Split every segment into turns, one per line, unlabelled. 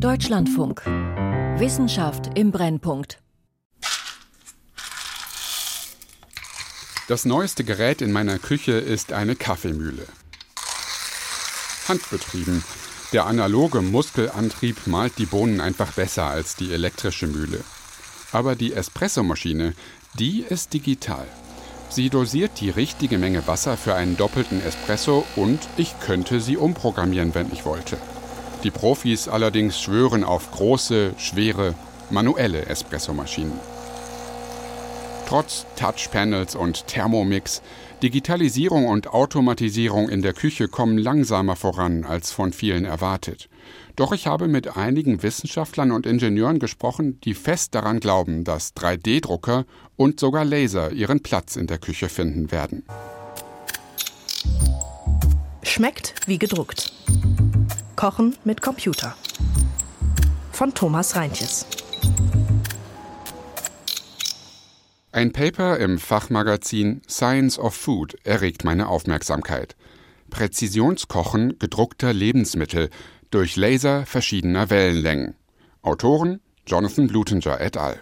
Deutschlandfunk. Wissenschaft im Brennpunkt.
Das neueste Gerät in meiner Küche ist eine Kaffeemühle. Handbetrieben. Der analoge Muskelantrieb malt die Bohnen einfach besser als die elektrische Mühle. Aber die Espressomaschine, die ist digital. Sie dosiert die richtige Menge Wasser für einen doppelten Espresso und ich könnte sie umprogrammieren, wenn ich wollte. Die Profis allerdings schwören auf große, schwere, manuelle Espressomaschinen. Trotz Touchpanels und Thermomix, Digitalisierung und Automatisierung in der Küche kommen langsamer voran als von vielen erwartet. Doch ich habe mit einigen Wissenschaftlern und Ingenieuren gesprochen, die fest daran glauben, dass 3D-Drucker und sogar Laser ihren Platz in der Küche finden werden.
Schmeckt wie gedruckt. Kochen mit Computer. Von Thomas Reintjes.
Ein Paper im Fachmagazin Science of Food erregt meine Aufmerksamkeit. Präzisionskochen gedruckter Lebensmittel durch Laser verschiedener Wellenlängen. Autoren Jonathan Blutinger et al.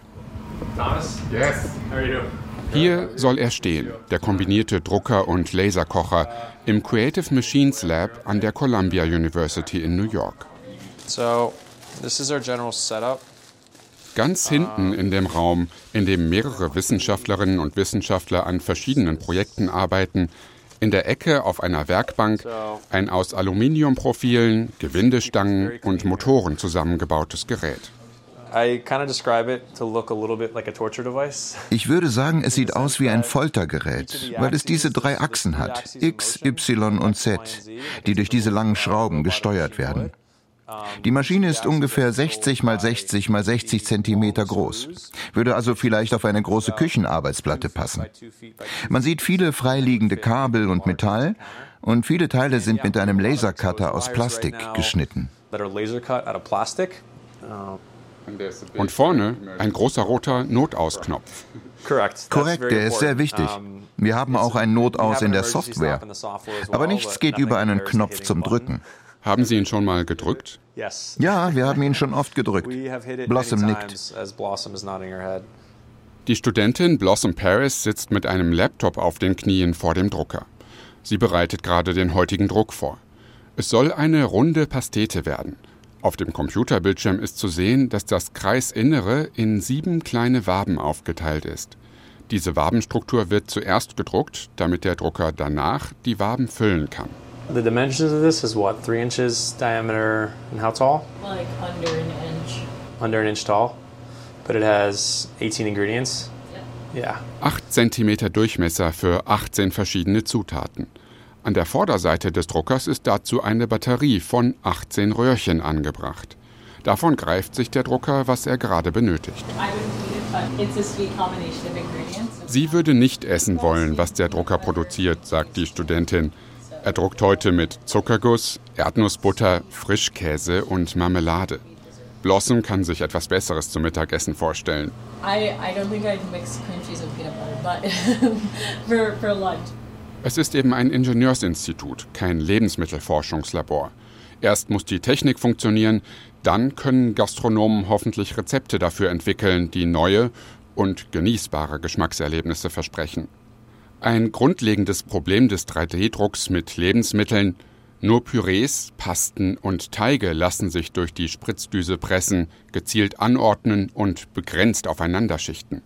Thomas? Yes. How are you doing? Hier soll er stehen, der kombinierte Drucker und Laserkocher im Creative Machines Lab an der Columbia University in New York. So, this is our general setup. Ganz hinten in dem Raum, in dem mehrere Wissenschaftlerinnen und Wissenschaftler an verschiedenen Projekten arbeiten, in der Ecke auf einer Werkbank ein aus Aluminiumprofilen, Gewindestangen und Motoren zusammengebautes Gerät.
Ich würde sagen, es sieht aus wie ein Foltergerät, weil es diese drei Achsen hat, X, Y und Z, die durch diese langen Schrauben gesteuert werden. Die Maschine ist ungefähr 60 mal 60 mal 60 Zentimeter groß, würde also vielleicht auf eine große Küchenarbeitsplatte passen. Man sieht viele freiliegende Kabel und Metall und viele Teile sind mit einem Lasercutter aus Plastik geschnitten.
Und vorne ein großer roter Notausknopf.
Korrekt, der ist sehr wichtig. Wir haben auch ein Notaus in der Software. Aber nichts geht über einen Knopf zum Drücken.
Haben Sie ihn schon mal gedrückt?
Ja, wir haben ihn schon oft gedrückt. Blossom nickt.
Die Studentin Blossom Paris sitzt mit einem Laptop auf den Knien vor dem Drucker. Sie bereitet gerade den heutigen Druck vor. Es soll eine runde Pastete werden. Auf dem Computerbildschirm ist zu sehen, dass das Kreisinnere in sieben kleine Waben aufgeteilt ist. Diese Wabenstruktur wird zuerst gedruckt, damit der Drucker danach die Waben füllen kann.
The dimensions of this is what, three inches diameter and how tall?
Like under an inch.
Under an inch tall. But it has 18 ingredients.
Ja. 8 cm Durchmesser für 18 verschiedene Zutaten. An der Vorderseite des Druckers ist dazu eine Batterie von 18 Röhrchen angebracht. Davon greift sich der Drucker, was er gerade benötigt. Sie würde nicht essen wollen, was der Drucker produziert, sagt die Studentin. Er druckt heute mit Zuckerguss, Erdnussbutter, Frischkäse und Marmelade. Blossom kann sich etwas Besseres zum Mittagessen vorstellen. Es ist eben ein Ingenieursinstitut, kein Lebensmittelforschungslabor. Erst muss die Technik funktionieren, dann können Gastronomen hoffentlich Rezepte dafür entwickeln, die neue und genießbare Geschmackserlebnisse versprechen. Ein grundlegendes Problem des 3D-Drucks mit Lebensmitteln nur Pürees, Pasten und Teige lassen sich durch die Spritzdüse pressen, gezielt anordnen und begrenzt aufeinanderschichten.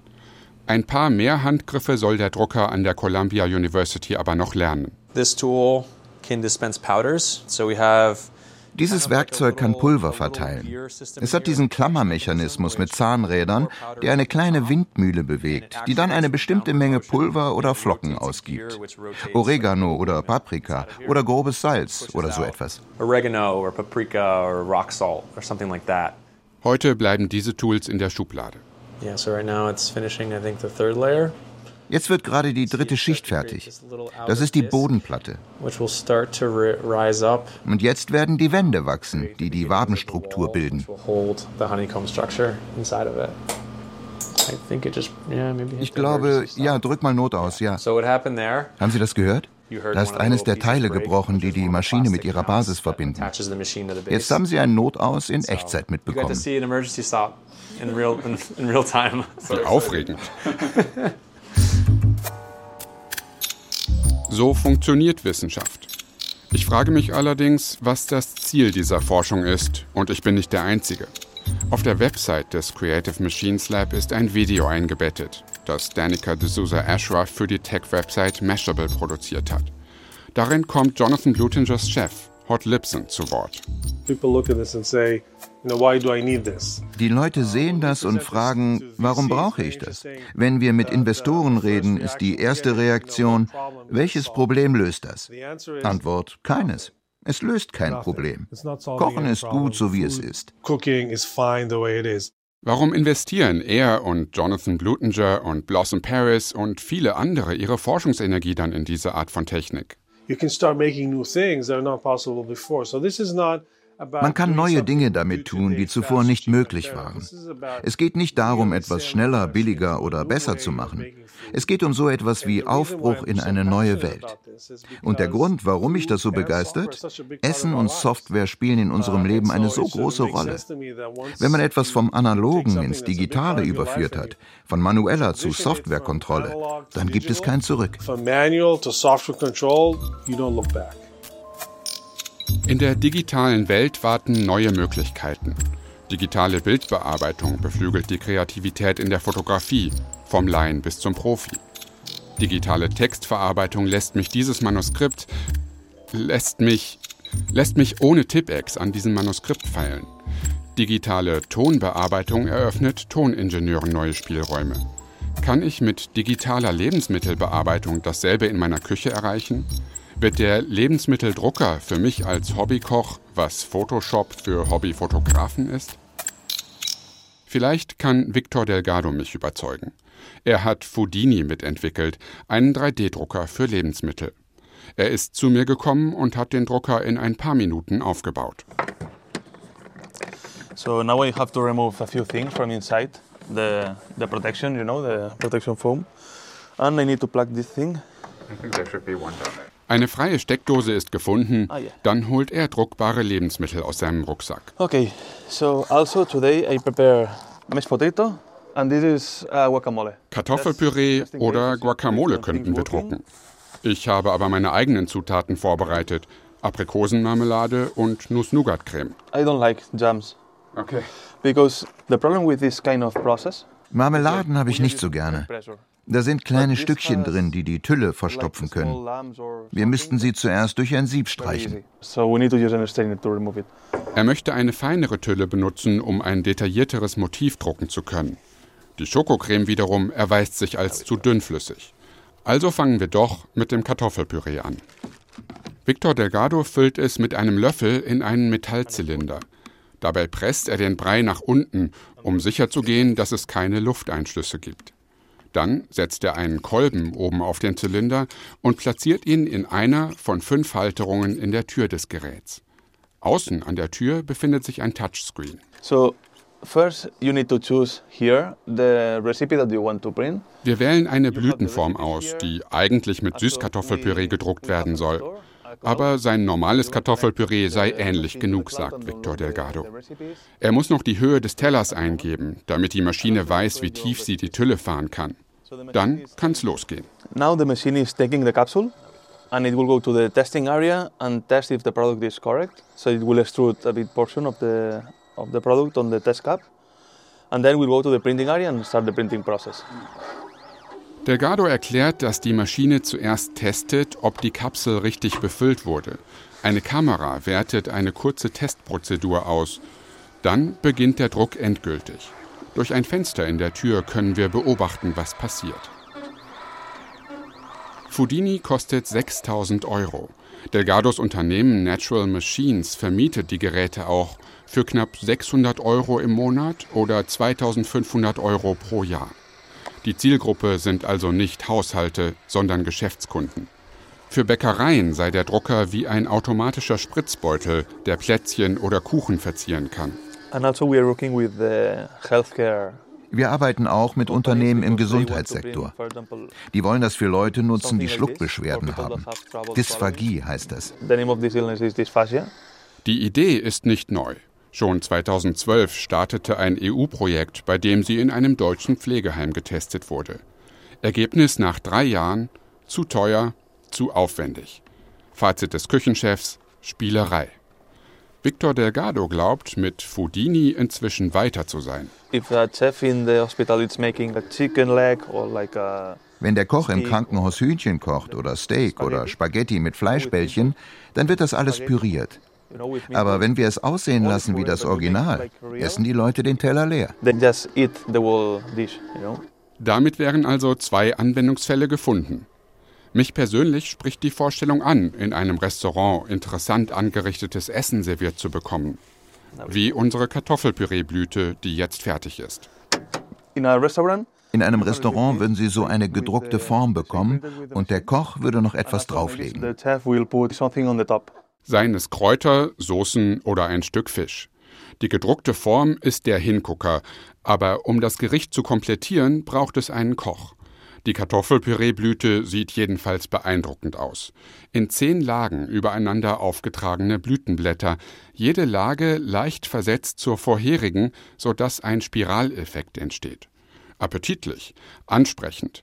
Ein paar mehr Handgriffe soll der Drucker an der Columbia University aber noch lernen.
This tool can dispense powders. So we have
dieses Werkzeug kann Pulver verteilen. Es hat diesen Klammermechanismus mit Zahnrädern, der eine kleine Windmühle bewegt, die dann eine bestimmte Menge Pulver oder Flocken ausgibt. Oregano oder Paprika oder grobes Salz oder so etwas.
Heute bleiben diese Tools in der Schublade.
Yeah, so right now it's finishing, I think, the third layer.
Jetzt wird gerade die dritte Schicht fertig. Das ist die Bodenplatte. Und jetzt werden die Wände wachsen, die die Wabenstruktur bilden. Ich glaube, ja, drück mal Not aus, ja. Haben Sie das gehört? Da ist eines der Teile gebrochen, die die Maschine mit ihrer Basis verbinden. Jetzt haben Sie ein Notaus in Echtzeit mitbekommen.
Wie aufregend. So funktioniert Wissenschaft. Ich frage mich allerdings, was das Ziel dieser Forschung ist, und ich bin nicht der Einzige. Auf der Website des Creative Machines Lab ist ein Video eingebettet, das Danica D'Souza Ashraf für die Tech-Website Mashable produziert hat. Darin kommt Jonathan Blutingers Chef, Hot Lipson, zu Wort.
Die Leute sehen das und fragen, warum brauche ich das? Wenn wir mit Investoren reden, ist die erste Reaktion, welches Problem löst das? Antwort, keines. Es löst kein Problem. Kochen ist gut, so wie es ist.
Warum investieren er und Jonathan Blutinger und Blossom Paris und viele andere ihre Forschungsenergie dann in diese Art von Technik? You can start making new things that are not possible before.
So this is not man kann neue Dinge damit tun, die zuvor nicht möglich waren. Es geht nicht darum, etwas schneller, billiger oder besser zu machen. Es geht um so etwas wie Aufbruch in eine neue Welt. Und der Grund, warum mich das so begeistert? Essen und Software spielen in unserem Leben eine so große Rolle. Wenn man etwas vom Analogen ins Digitale überführt hat, von manueller zu Softwarekontrolle, dann gibt es kein Zurück.
In der digitalen Welt warten neue Möglichkeiten. Digitale Bildbearbeitung beflügelt die Kreativität in der Fotografie, vom Laien bis zum Profi. Digitale Textverarbeitung lässt mich dieses Manuskript lässt mich lässt mich ohne Tippex an diesem Manuskript feilen. Digitale Tonbearbeitung eröffnet Toningenieuren neue Spielräume. Kann ich mit digitaler Lebensmittelbearbeitung dasselbe in meiner Küche erreichen? Wird der Lebensmitteldrucker für mich als Hobbykoch, was Photoshop für Hobbyfotografen ist? Vielleicht kann Victor Delgado mich überzeugen. Er hat Foodini mitentwickelt, einen 3D-Drucker für Lebensmittel. Er ist zu mir gekommen und hat den Drucker in ein paar Minuten aufgebaut.
So now I have to remove a few things from inside the the protection, you know, the protection foam, and I need to plug this thing. I think there should
be one down there. Eine freie Steckdose ist gefunden. Ah, Dann holt er druckbare Lebensmittel aus seinem Rucksack.
Okay, so also today I prepare mashed potato and this is uh, guacamole.
Kartoffelpüree oder Guacamole könnten wir drucken. Ich habe aber meine eigenen Zutaten vorbereitet. Aprikosenmarmelade und Nuss-Nougat-Creme.
I don't like jams. Okay. Because the problem with this kind of process
Marmeladen habe ich nicht so gerne. Da sind kleine Stückchen drin, die die Tülle verstopfen können. Wir müssten sie zuerst durch ein Sieb streichen.
Er möchte eine feinere Tülle benutzen, um ein detaillierteres Motiv drucken zu können. Die Schokocreme wiederum erweist sich als zu dünnflüssig. Also fangen wir doch mit dem Kartoffelpüree an. Victor Delgado füllt es mit einem Löffel in einen Metallzylinder. Dabei presst er den Brei nach unten, um sicherzugehen, dass es keine Lufteinschlüsse gibt. Dann setzt er einen Kolben oben auf den Zylinder und platziert ihn in einer von fünf Halterungen in der Tür des Geräts. Außen an der Tür befindet sich ein Touchscreen.
So.
Wir wählen eine Blütenform aus, die eigentlich mit Süßkartoffelpüree gedruckt werden soll. Aber sein normales Kartoffelpüree sei ähnlich genug, sagt Victor Delgado. Er muss noch die Höhe des Tellers eingeben, damit die Maschine weiß, wie tief sie die Tülle fahren kann. Dann kann es losgehen.
Now the machine is taking the capsule and it will go to the testing area and test if the product is correct. So it will extrude a big portion of the of the product on the test cap. And then we'll go to the printing area and start the printing process.
Delgado erklärt, dass die Maschine zuerst testet, ob die Kapsel richtig befüllt wurde. Eine Kamera wertet eine kurze Testprozedur aus. Dann beginnt der Druck endgültig. Durch ein Fenster in der Tür können wir beobachten, was passiert. Fudini kostet 6000 Euro. Delgados Unternehmen Natural Machines vermietet die Geräte auch für knapp 600 Euro im Monat oder 2500 Euro pro Jahr. Die Zielgruppe sind also nicht Haushalte, sondern Geschäftskunden. Für Bäckereien sei der Drucker wie ein automatischer Spritzbeutel, der Plätzchen oder Kuchen verzieren kann.
And also we are working with the healthcare
Wir arbeiten auch mit Unternehmen im Gesundheitssektor. Die wollen das für Leute nutzen, die Schluckbeschwerden haben. Dysphagie heißt das.
Die Idee ist nicht neu. Schon 2012 startete ein EU-Projekt, bei dem sie in einem deutschen Pflegeheim getestet wurde. Ergebnis nach drei Jahren zu teuer, zu aufwendig. Fazit des Küchenchefs Spielerei. Victor Delgado glaubt, mit Fudini inzwischen weiter zu sein.
Wenn der Koch im Krankenhaus Hühnchen kocht oder Steak oder Spaghetti mit Fleischbällchen, dann wird das alles püriert. Aber wenn wir es aussehen lassen wie das Original, essen die Leute den Teller leer.
Damit wären also zwei Anwendungsfälle gefunden. Mich persönlich spricht die Vorstellung an, in einem Restaurant interessant angerichtetes Essen serviert zu bekommen. Wie unsere Kartoffelpüreeblüte, die jetzt fertig ist.
In einem Restaurant würden Sie so eine gedruckte Form bekommen und der Koch würde noch etwas drauflegen.
Seien es Kräuter, Soßen oder ein Stück Fisch. Die gedruckte Form ist der Hingucker, aber um das Gericht zu komplettieren, braucht es einen Koch. Die Kartoffelpüreeblüte sieht jedenfalls beeindruckend aus. In zehn Lagen übereinander aufgetragene Blütenblätter, jede Lage leicht versetzt zur vorherigen, sodass ein Spiraleffekt entsteht. Appetitlich, ansprechend.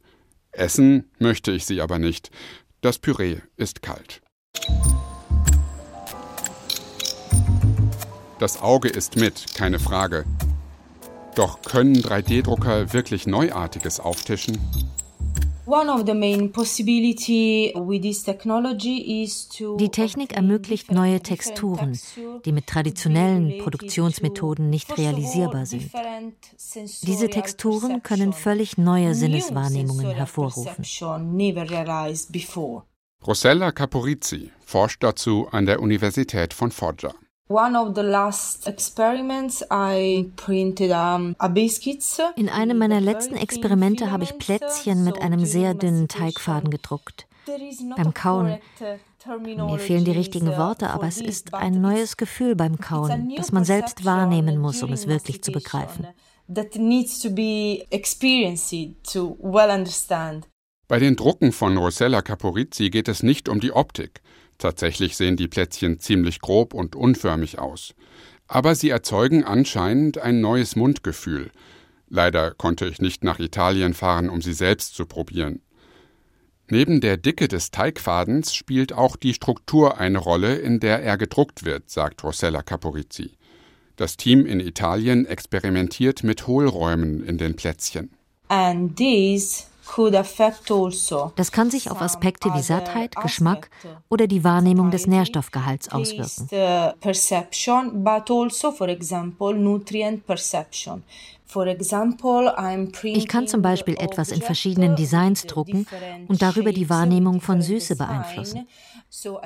Essen möchte ich sie aber nicht. Das Püree ist kalt. Das Auge ist mit, keine Frage. Doch können 3D-Drucker wirklich Neuartiges auftischen?
Die Technik ermöglicht neue Texturen, die mit traditionellen Produktionsmethoden nicht realisierbar sind. Diese Texturen können völlig neue Sinneswahrnehmungen hervorrufen.
Rossella Caporizzi forscht dazu an der Universität von Foggia. In
einem meiner letzten Experimente habe ich Plätzchen mit einem sehr dünnen Teigfaden gedruckt. Beim Kauen. Mir fehlen die richtigen uh, Worte, aber es ist ein neues Gefühl beim Kauen, das man selbst wahrnehmen muss, um es wirklich zu begreifen.
Bei den Drucken von Rossella Caporizzi geht es nicht um die Optik. Tatsächlich sehen die Plätzchen ziemlich grob und unförmig aus. Aber sie erzeugen anscheinend ein neues Mundgefühl. Leider konnte ich nicht nach Italien fahren, um sie selbst zu probieren. Neben der Dicke des Teigfadens spielt auch die Struktur eine Rolle, in der er gedruckt wird, sagt Rossella Caporizzi. Das Team in Italien experimentiert mit Hohlräumen in den Plätzchen.
And these das kann sich auf Aspekte wie Sattheit, Geschmack oder die Wahrnehmung des Nährstoffgehalts auswirken. Also ich kann zum Beispiel etwas in verschiedenen Designs drucken und darüber die Wahrnehmung von Süße beeinflussen.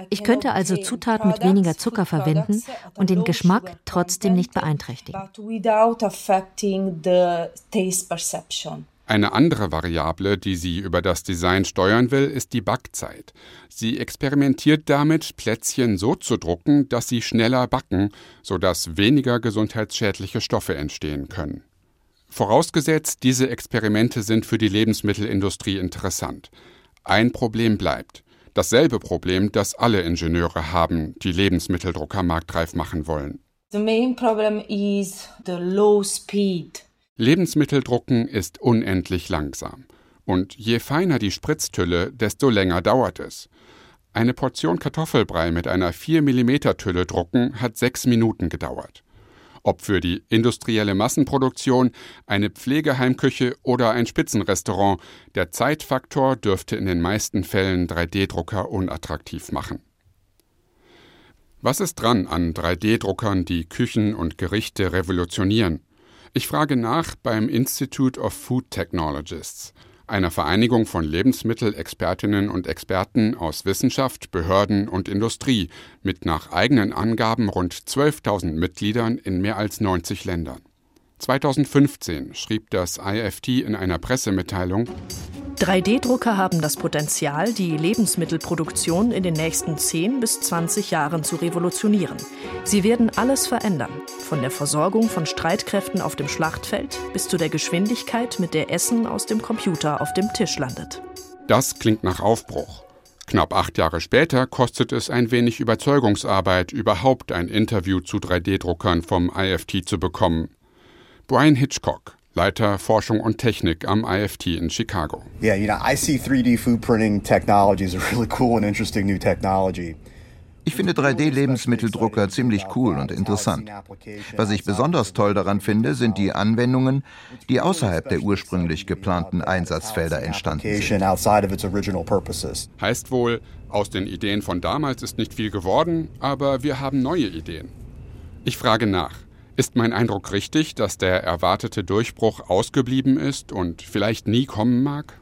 Ich könnte also Zutaten mit weniger Zucker verwenden und den Geschmack trotzdem nicht beeinträchtigen.
Eine andere Variable, die sie über das Design steuern will, ist die Backzeit. Sie experimentiert damit, Plätzchen so zu drucken, dass sie schneller backen, sodass weniger gesundheitsschädliche Stoffe entstehen können. Vorausgesetzt, diese Experimente sind für die Lebensmittelindustrie interessant. Ein Problem bleibt. Dasselbe Problem, das alle Ingenieure haben, die Lebensmitteldrucker marktreif machen wollen. The main problem is the low speed. Lebensmitteldrucken ist unendlich langsam. Und je feiner die Spritztülle, desto länger dauert es. Eine Portion Kartoffelbrei mit einer 4 mm Tülle drucken hat sechs Minuten gedauert. Ob für die industrielle Massenproduktion, eine Pflegeheimküche oder ein Spitzenrestaurant, der Zeitfaktor dürfte in den meisten Fällen 3D-Drucker unattraktiv machen. Was ist dran an 3D-Druckern, die Küchen und Gerichte revolutionieren? Ich frage nach beim Institute of Food Technologists, einer Vereinigung von Lebensmittelexpertinnen und Experten aus Wissenschaft, Behörden und Industrie mit nach eigenen Angaben rund 12.000 Mitgliedern in mehr als 90 Ländern. 2015 schrieb das IFT in einer Pressemitteilung,
3D-Drucker haben das Potenzial, die Lebensmittelproduktion in den nächsten 10 bis 20 Jahren zu revolutionieren. Sie werden alles verändern, von der Versorgung von Streitkräften auf dem Schlachtfeld bis zu der Geschwindigkeit, mit der Essen aus dem Computer auf dem Tisch landet.
Das klingt nach Aufbruch. Knapp acht Jahre später kostet es ein wenig Überzeugungsarbeit, überhaupt ein Interview zu 3D-Druckern vom IFT zu bekommen. Brian Hitchcock, Leiter Forschung und Technik am IFT in Chicago.
Yeah, you know, I see 3D food printing technology as a really cool and interesting new technology.
Ich finde 3D-Lebensmitteldrucker ziemlich cool und interessant. Was ich besonders toll daran finde, sind die Anwendungen, die außerhalb der ursprünglich geplanten Einsatzfelder entstanden sind.
Heißt wohl, aus den Ideen von damals ist nicht viel geworden, aber wir haben neue Ideen. Ich frage nach. Ist mein Eindruck richtig, dass der erwartete Durchbruch ausgeblieben ist und vielleicht nie kommen mag?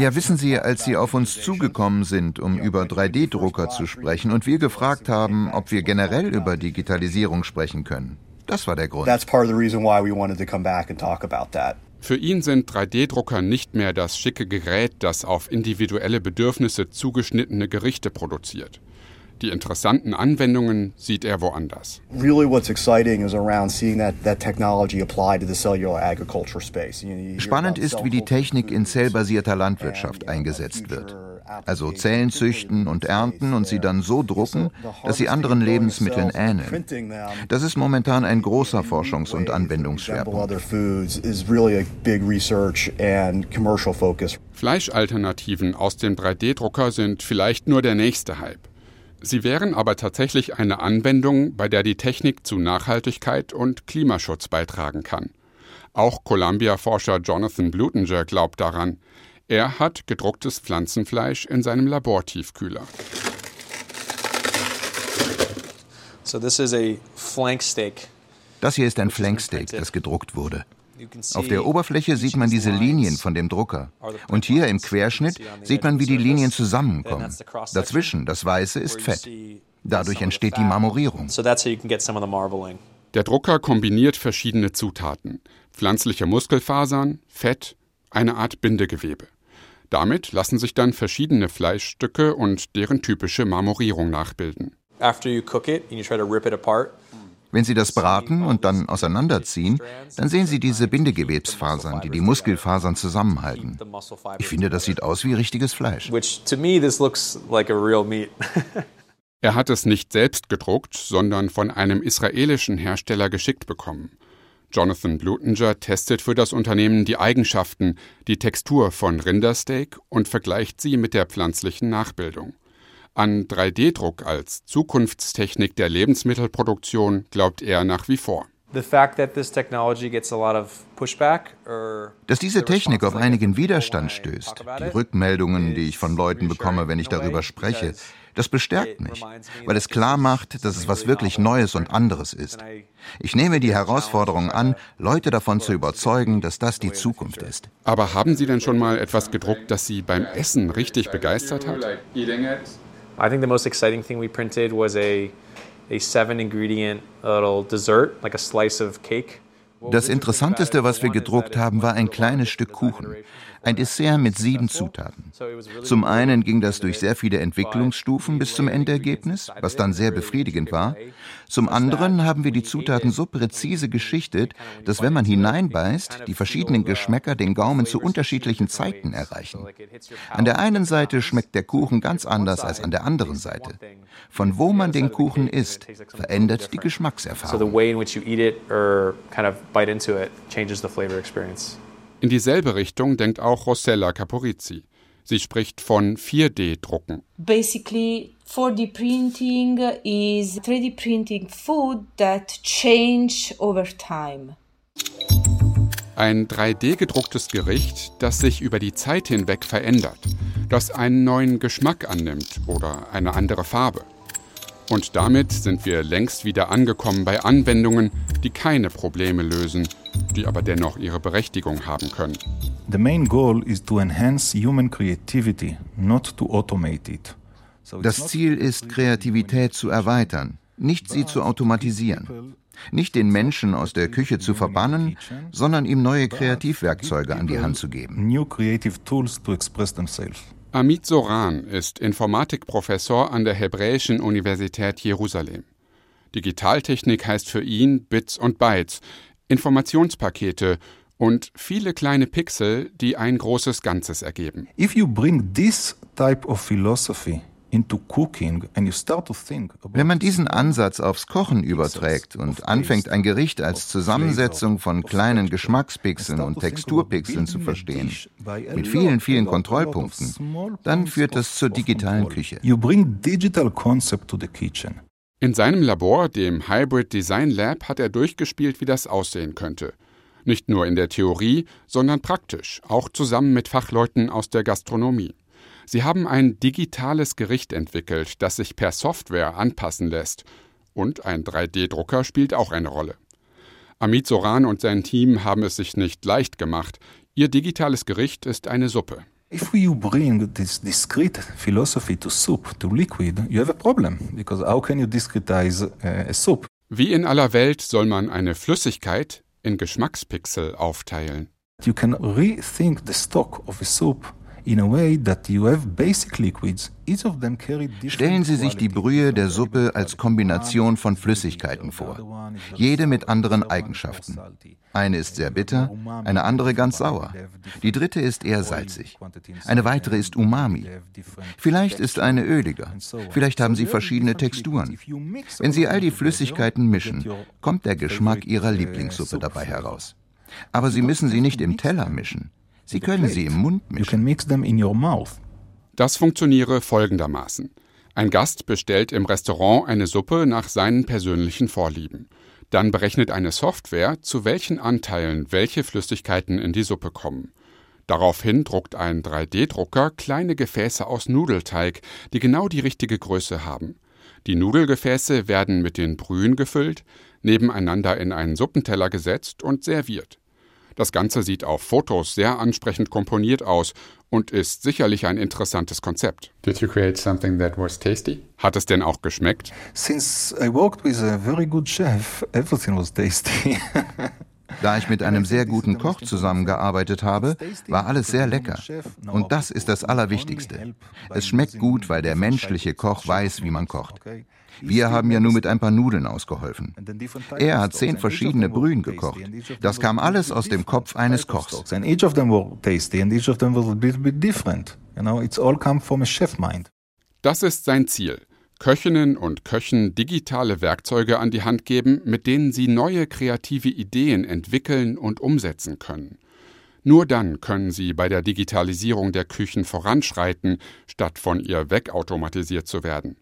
Ja, wissen Sie, als Sie auf uns zugekommen sind, um über 3D-Drucker zu sprechen und wir gefragt haben, ob wir generell über Digitalisierung sprechen können. Das war der Grund.
Für ihn sind 3D-Drucker nicht mehr das schicke Gerät, das auf individuelle Bedürfnisse zugeschnittene Gerichte produziert. Die interessanten Anwendungen sieht er woanders.
Spannend ist, wie die Technik in zellbasierter Landwirtschaft eingesetzt wird. Also Zellen züchten und ernten und sie dann so drucken, dass sie anderen Lebensmitteln ähneln. Das ist momentan ein großer Forschungs- und Anwendungsschwerpunkt.
Fleischalternativen aus dem 3D-Drucker sind vielleicht nur der nächste Hype. Sie wären aber tatsächlich eine Anwendung, bei der die Technik zu Nachhaltigkeit und Klimaschutz beitragen kann. Auch Columbia-Forscher Jonathan Blutinger glaubt daran. Er hat gedrucktes Pflanzenfleisch in seinem Labortiefkühler.
So this is a flank steak. Das hier ist ein Flanksteak, das gedruckt wurde. Auf der Oberfläche sieht man diese Linien von dem Drucker. Und hier im Querschnitt sieht man, wie die Linien zusammenkommen. Dazwischen, das Weiße, ist Fett. Dadurch entsteht die Marmorierung.
Der Drucker kombiniert verschiedene Zutaten. Pflanzliche Muskelfasern, Fett, eine Art Bindegewebe. Damit lassen sich dann verschiedene Fleischstücke und deren typische Marmorierung nachbilden. After you cook it and you try to rip it apart,
wenn Sie das braten und dann auseinanderziehen, dann sehen Sie diese Bindegewebsfasern, die die Muskelfasern zusammenhalten. Ich finde, das sieht aus wie richtiges Fleisch.
er hat es nicht selbst gedruckt, sondern von einem israelischen Hersteller geschickt bekommen. Jonathan Blutinger testet für das Unternehmen die Eigenschaften, die Textur von Rindersteak und vergleicht sie mit der pflanzlichen Nachbildung. An 3D-Druck als Zukunftstechnik der Lebensmittelproduktion glaubt er nach wie vor.
Dass diese Technik auf einigen Widerstand stößt, die Rückmeldungen, die ich von Leuten bekomme, wenn ich darüber spreche, das bestärkt mich, weil es klar macht, dass es was wirklich Neues und anderes ist. Ich nehme die Herausforderung an, Leute davon zu überzeugen, dass das die Zukunft ist.
Aber haben Sie denn schon mal etwas gedruckt, das Sie beim Essen richtig begeistert hat? I think the most exciting thing we printed was a a seven ingredient little dessert, like a slice of cake.
Das Interessanteste, was wir gedruckt haben, war ein kleines Stück Kuchen. Ein Dessert mit sieben Zutaten. Zum einen ging das durch sehr viele Entwicklungsstufen bis zum Endergebnis, was dann sehr befriedigend war. Zum anderen haben wir die Zutaten so präzise geschichtet, dass wenn man hineinbeißt, die verschiedenen Geschmäcker den Gaumen zu unterschiedlichen Zeiten erreichen. An der einen Seite schmeckt der Kuchen ganz anders als an der anderen Seite. Von wo man den Kuchen isst, verändert die Geschmackserfahrung.
In dieselbe Richtung denkt auch Rossella Caporizzi. Sie spricht von 4D-Drucken.
Basically, 4D printing is 3D printing food that change over time.
Ein 3D-gedrucktes Gericht, das sich über die Zeit hinweg verändert, das einen neuen Geschmack annimmt oder eine andere Farbe. Und damit sind wir längst wieder angekommen bei Anwendungen, die keine Probleme lösen, die aber dennoch ihre Berechtigung haben können.
The main goal is to enhance human creativity, not to automate it.
Das Ziel ist, Kreativität zu erweitern, nicht sie zu automatisieren, nicht den Menschen aus der Küche zu verbannen, sondern ihm neue Kreativwerkzeuge an die Hand zu geben.
Amit Soran ist Informatikprofessor an der Hebräischen Universität Jerusalem. Digitaltechnik heißt für ihn Bits und Bytes, Informationspakete und viele kleine Pixel, die ein großes Ganzes ergeben.
If you bring this type of philosophy
wenn man diesen Ansatz aufs Kochen überträgt und anfängt, ein Gericht als Zusammensetzung von kleinen Geschmackspixeln und Texturpixeln zu verstehen, mit vielen, vielen Kontrollpunkten, dann führt das zur digitalen Küche.
In seinem Labor, dem Hybrid Design Lab, hat er durchgespielt, wie das aussehen könnte. Nicht nur in der Theorie, sondern praktisch, auch zusammen mit Fachleuten aus der Gastronomie. Sie haben ein digitales Gericht entwickelt, das sich per Software anpassen lässt. Und ein 3D-Drucker spielt auch eine Rolle. Amit Soran und sein Team haben es sich nicht leicht gemacht. Ihr digitales Gericht ist eine Suppe.
If you bring this discrete philosophy to soup, to liquid, you have a problem. Because how can you discretize uh, a soup?
Wie in aller Welt soll man eine Flüssigkeit in Geschmackspixel aufteilen.
You can rethink the stock of a soup
Stellen Sie sich die Brühe der Suppe als Kombination von Flüssigkeiten vor, jede mit anderen Eigenschaften. Eine ist sehr bitter, eine andere ganz sauer. Die dritte ist eher salzig. Eine weitere ist Umami. Vielleicht ist eine öliger. Vielleicht haben sie verschiedene Texturen. Wenn Sie all die Flüssigkeiten mischen, kommt der Geschmack Ihrer Lieblingssuppe dabei heraus. Aber Sie müssen sie nicht im Teller mischen. Sie können sie im Mund mischen.
Das funktioniere folgendermaßen. Ein Gast bestellt im Restaurant eine Suppe nach seinen persönlichen Vorlieben. Dann berechnet eine Software, zu welchen Anteilen welche Flüssigkeiten in die Suppe kommen. Daraufhin druckt ein 3D-Drucker kleine Gefäße aus Nudelteig, die genau die richtige Größe haben. Die Nudelgefäße werden mit den Brühen gefüllt, nebeneinander in einen Suppenteller gesetzt und serviert. Das Ganze sieht auf Fotos sehr ansprechend komponiert aus und ist sicherlich ein interessantes Konzept.
Did you create something that was tasty?
Hat es denn auch geschmeckt?
Since I worked with a very good chef, everything was tasty.
Da ich mit einem sehr guten Koch zusammengearbeitet habe, war alles sehr lecker. Und das ist das Allerwichtigste. Es schmeckt gut, weil der menschliche Koch weiß, wie man kocht. Wir haben ja nur mit ein paar Nudeln ausgeholfen. Er hat zehn verschiedene Brühen gekocht. Das kam alles aus dem Kopf eines Kochs.
Das ist sein Ziel. Köchinnen und Köchen digitale Werkzeuge an die Hand geben, mit denen sie neue kreative Ideen entwickeln und umsetzen können. Nur dann können sie bei der Digitalisierung der Küchen voranschreiten, statt von ihr wegautomatisiert zu werden.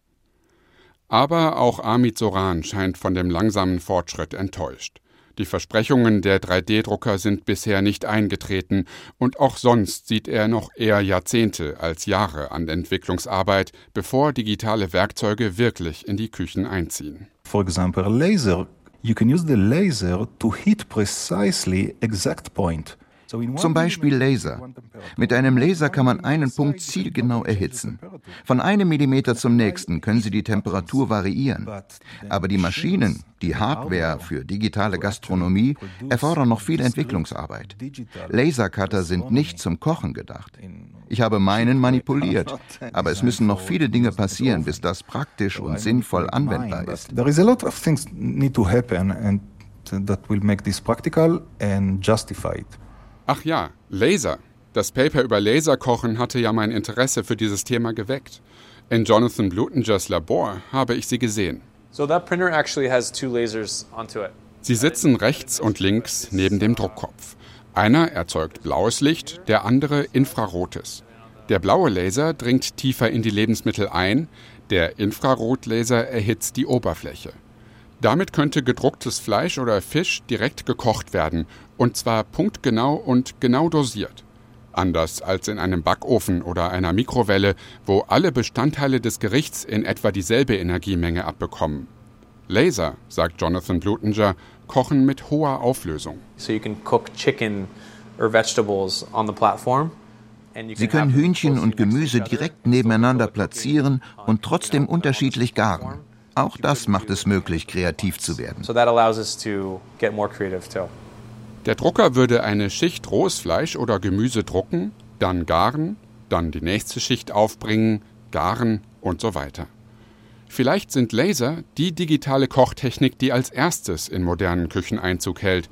Aber auch Amit Soran scheint von dem langsamen Fortschritt enttäuscht. Die Versprechungen der 3D-Drucker sind bisher nicht eingetreten und auch sonst sieht er noch eher Jahrzehnte als Jahre an Entwicklungsarbeit, bevor digitale Werkzeuge wirklich in die Küchen einziehen.
For example, laser. You can use the laser to hit precisely exact point.
Zum Beispiel Laser. Mit einem Laser kann man einen Punkt zielgenau erhitzen. Von einem Millimeter zum nächsten können Sie die Temperatur variieren. Aber die Maschinen, die Hardware für digitale Gastronomie, erfordern noch viel Entwicklungsarbeit. Lasercutter sind nicht zum Kochen gedacht. Ich habe meinen manipuliert, aber es müssen noch viele Dinge passieren, bis das praktisch und sinnvoll anwendbar ist.
There is a lot of things need to happen and that will make this practical and justified.
Ach ja, Laser. Das Paper über Laserkochen hatte ja mein Interesse für dieses Thema geweckt. In Jonathan Blutingers Labor habe ich sie gesehen.
So that printer actually has two lasers onto it.
Sie sitzen rechts und links neben dem Druckkopf. Einer erzeugt blaues Licht, der andere infrarotes. Der blaue Laser dringt tiefer in die Lebensmittel ein, der Infrarotlaser erhitzt die Oberfläche. Damit könnte gedrucktes Fleisch oder Fisch direkt gekocht werden, und zwar punktgenau und genau dosiert. Anders als in einem Backofen oder einer Mikrowelle, wo alle Bestandteile des Gerichts in etwa dieselbe Energiemenge abbekommen. Laser, sagt Jonathan Blutinger, kochen mit hoher Auflösung.
So
Sie können Hühnchen und Gemüse direkt nebeneinander platzieren und trotzdem unterschiedlich garen. Auch das macht es möglich, kreativ zu werden.
Der Drucker würde eine Schicht rohes Fleisch oder Gemüse drucken, dann garen, dann die nächste Schicht aufbringen, garen und so weiter. Vielleicht sind Laser die digitale Kochtechnik, die als erstes in modernen Küchen Einzug hält,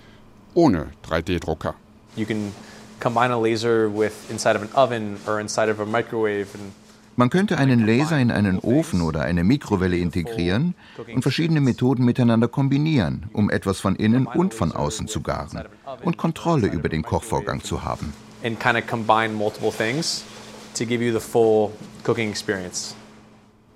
ohne 3D-Drucker. You can combine a laser with inside of an oven or inside of a microwave
and man könnte einen Laser in einen Ofen oder eine Mikrowelle integrieren und verschiedene Methoden miteinander kombinieren, um etwas von innen und von außen zu garen und Kontrolle über den Kochvorgang zu haben.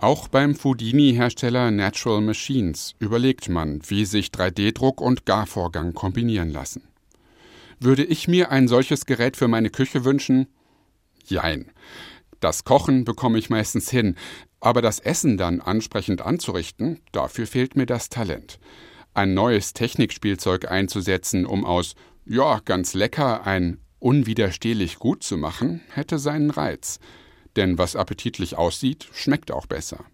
Auch beim Foodini-Hersteller Natural Machines überlegt man, wie sich 3D-Druck und Garvorgang kombinieren lassen. Würde ich mir ein solches Gerät für meine Küche wünschen? Jein. Das Kochen bekomme ich meistens hin, aber das Essen dann ansprechend anzurichten, dafür fehlt mir das Talent. Ein neues Technikspielzeug einzusetzen, um aus ja, ganz lecker ein unwiderstehlich gut zu machen, hätte seinen Reiz. Denn was appetitlich aussieht, schmeckt auch besser.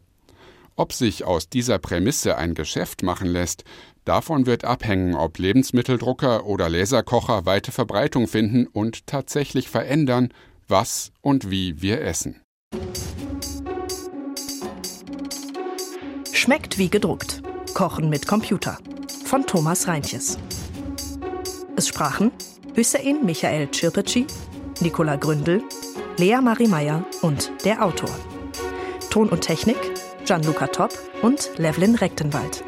Ob sich aus dieser Prämisse ein Geschäft machen lässt, davon wird abhängen, ob Lebensmitteldrucker oder Laserkocher weite Verbreitung finden und tatsächlich verändern, was und wie wir essen.
Schmeckt wie gedruckt. Kochen mit Computer. Von Thomas Reintjes. Es sprachen Hüseyin Michael Czirpeci, Nicola Gründel, Lea Marie Meyer und der Autor. Ton und Technik Gianluca Topp und Levlin Rechtenwald.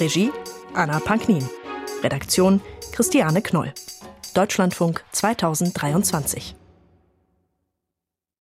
Regie Anna Panknin. Redaktion Christiane Knoll. Deutschlandfunk 2023.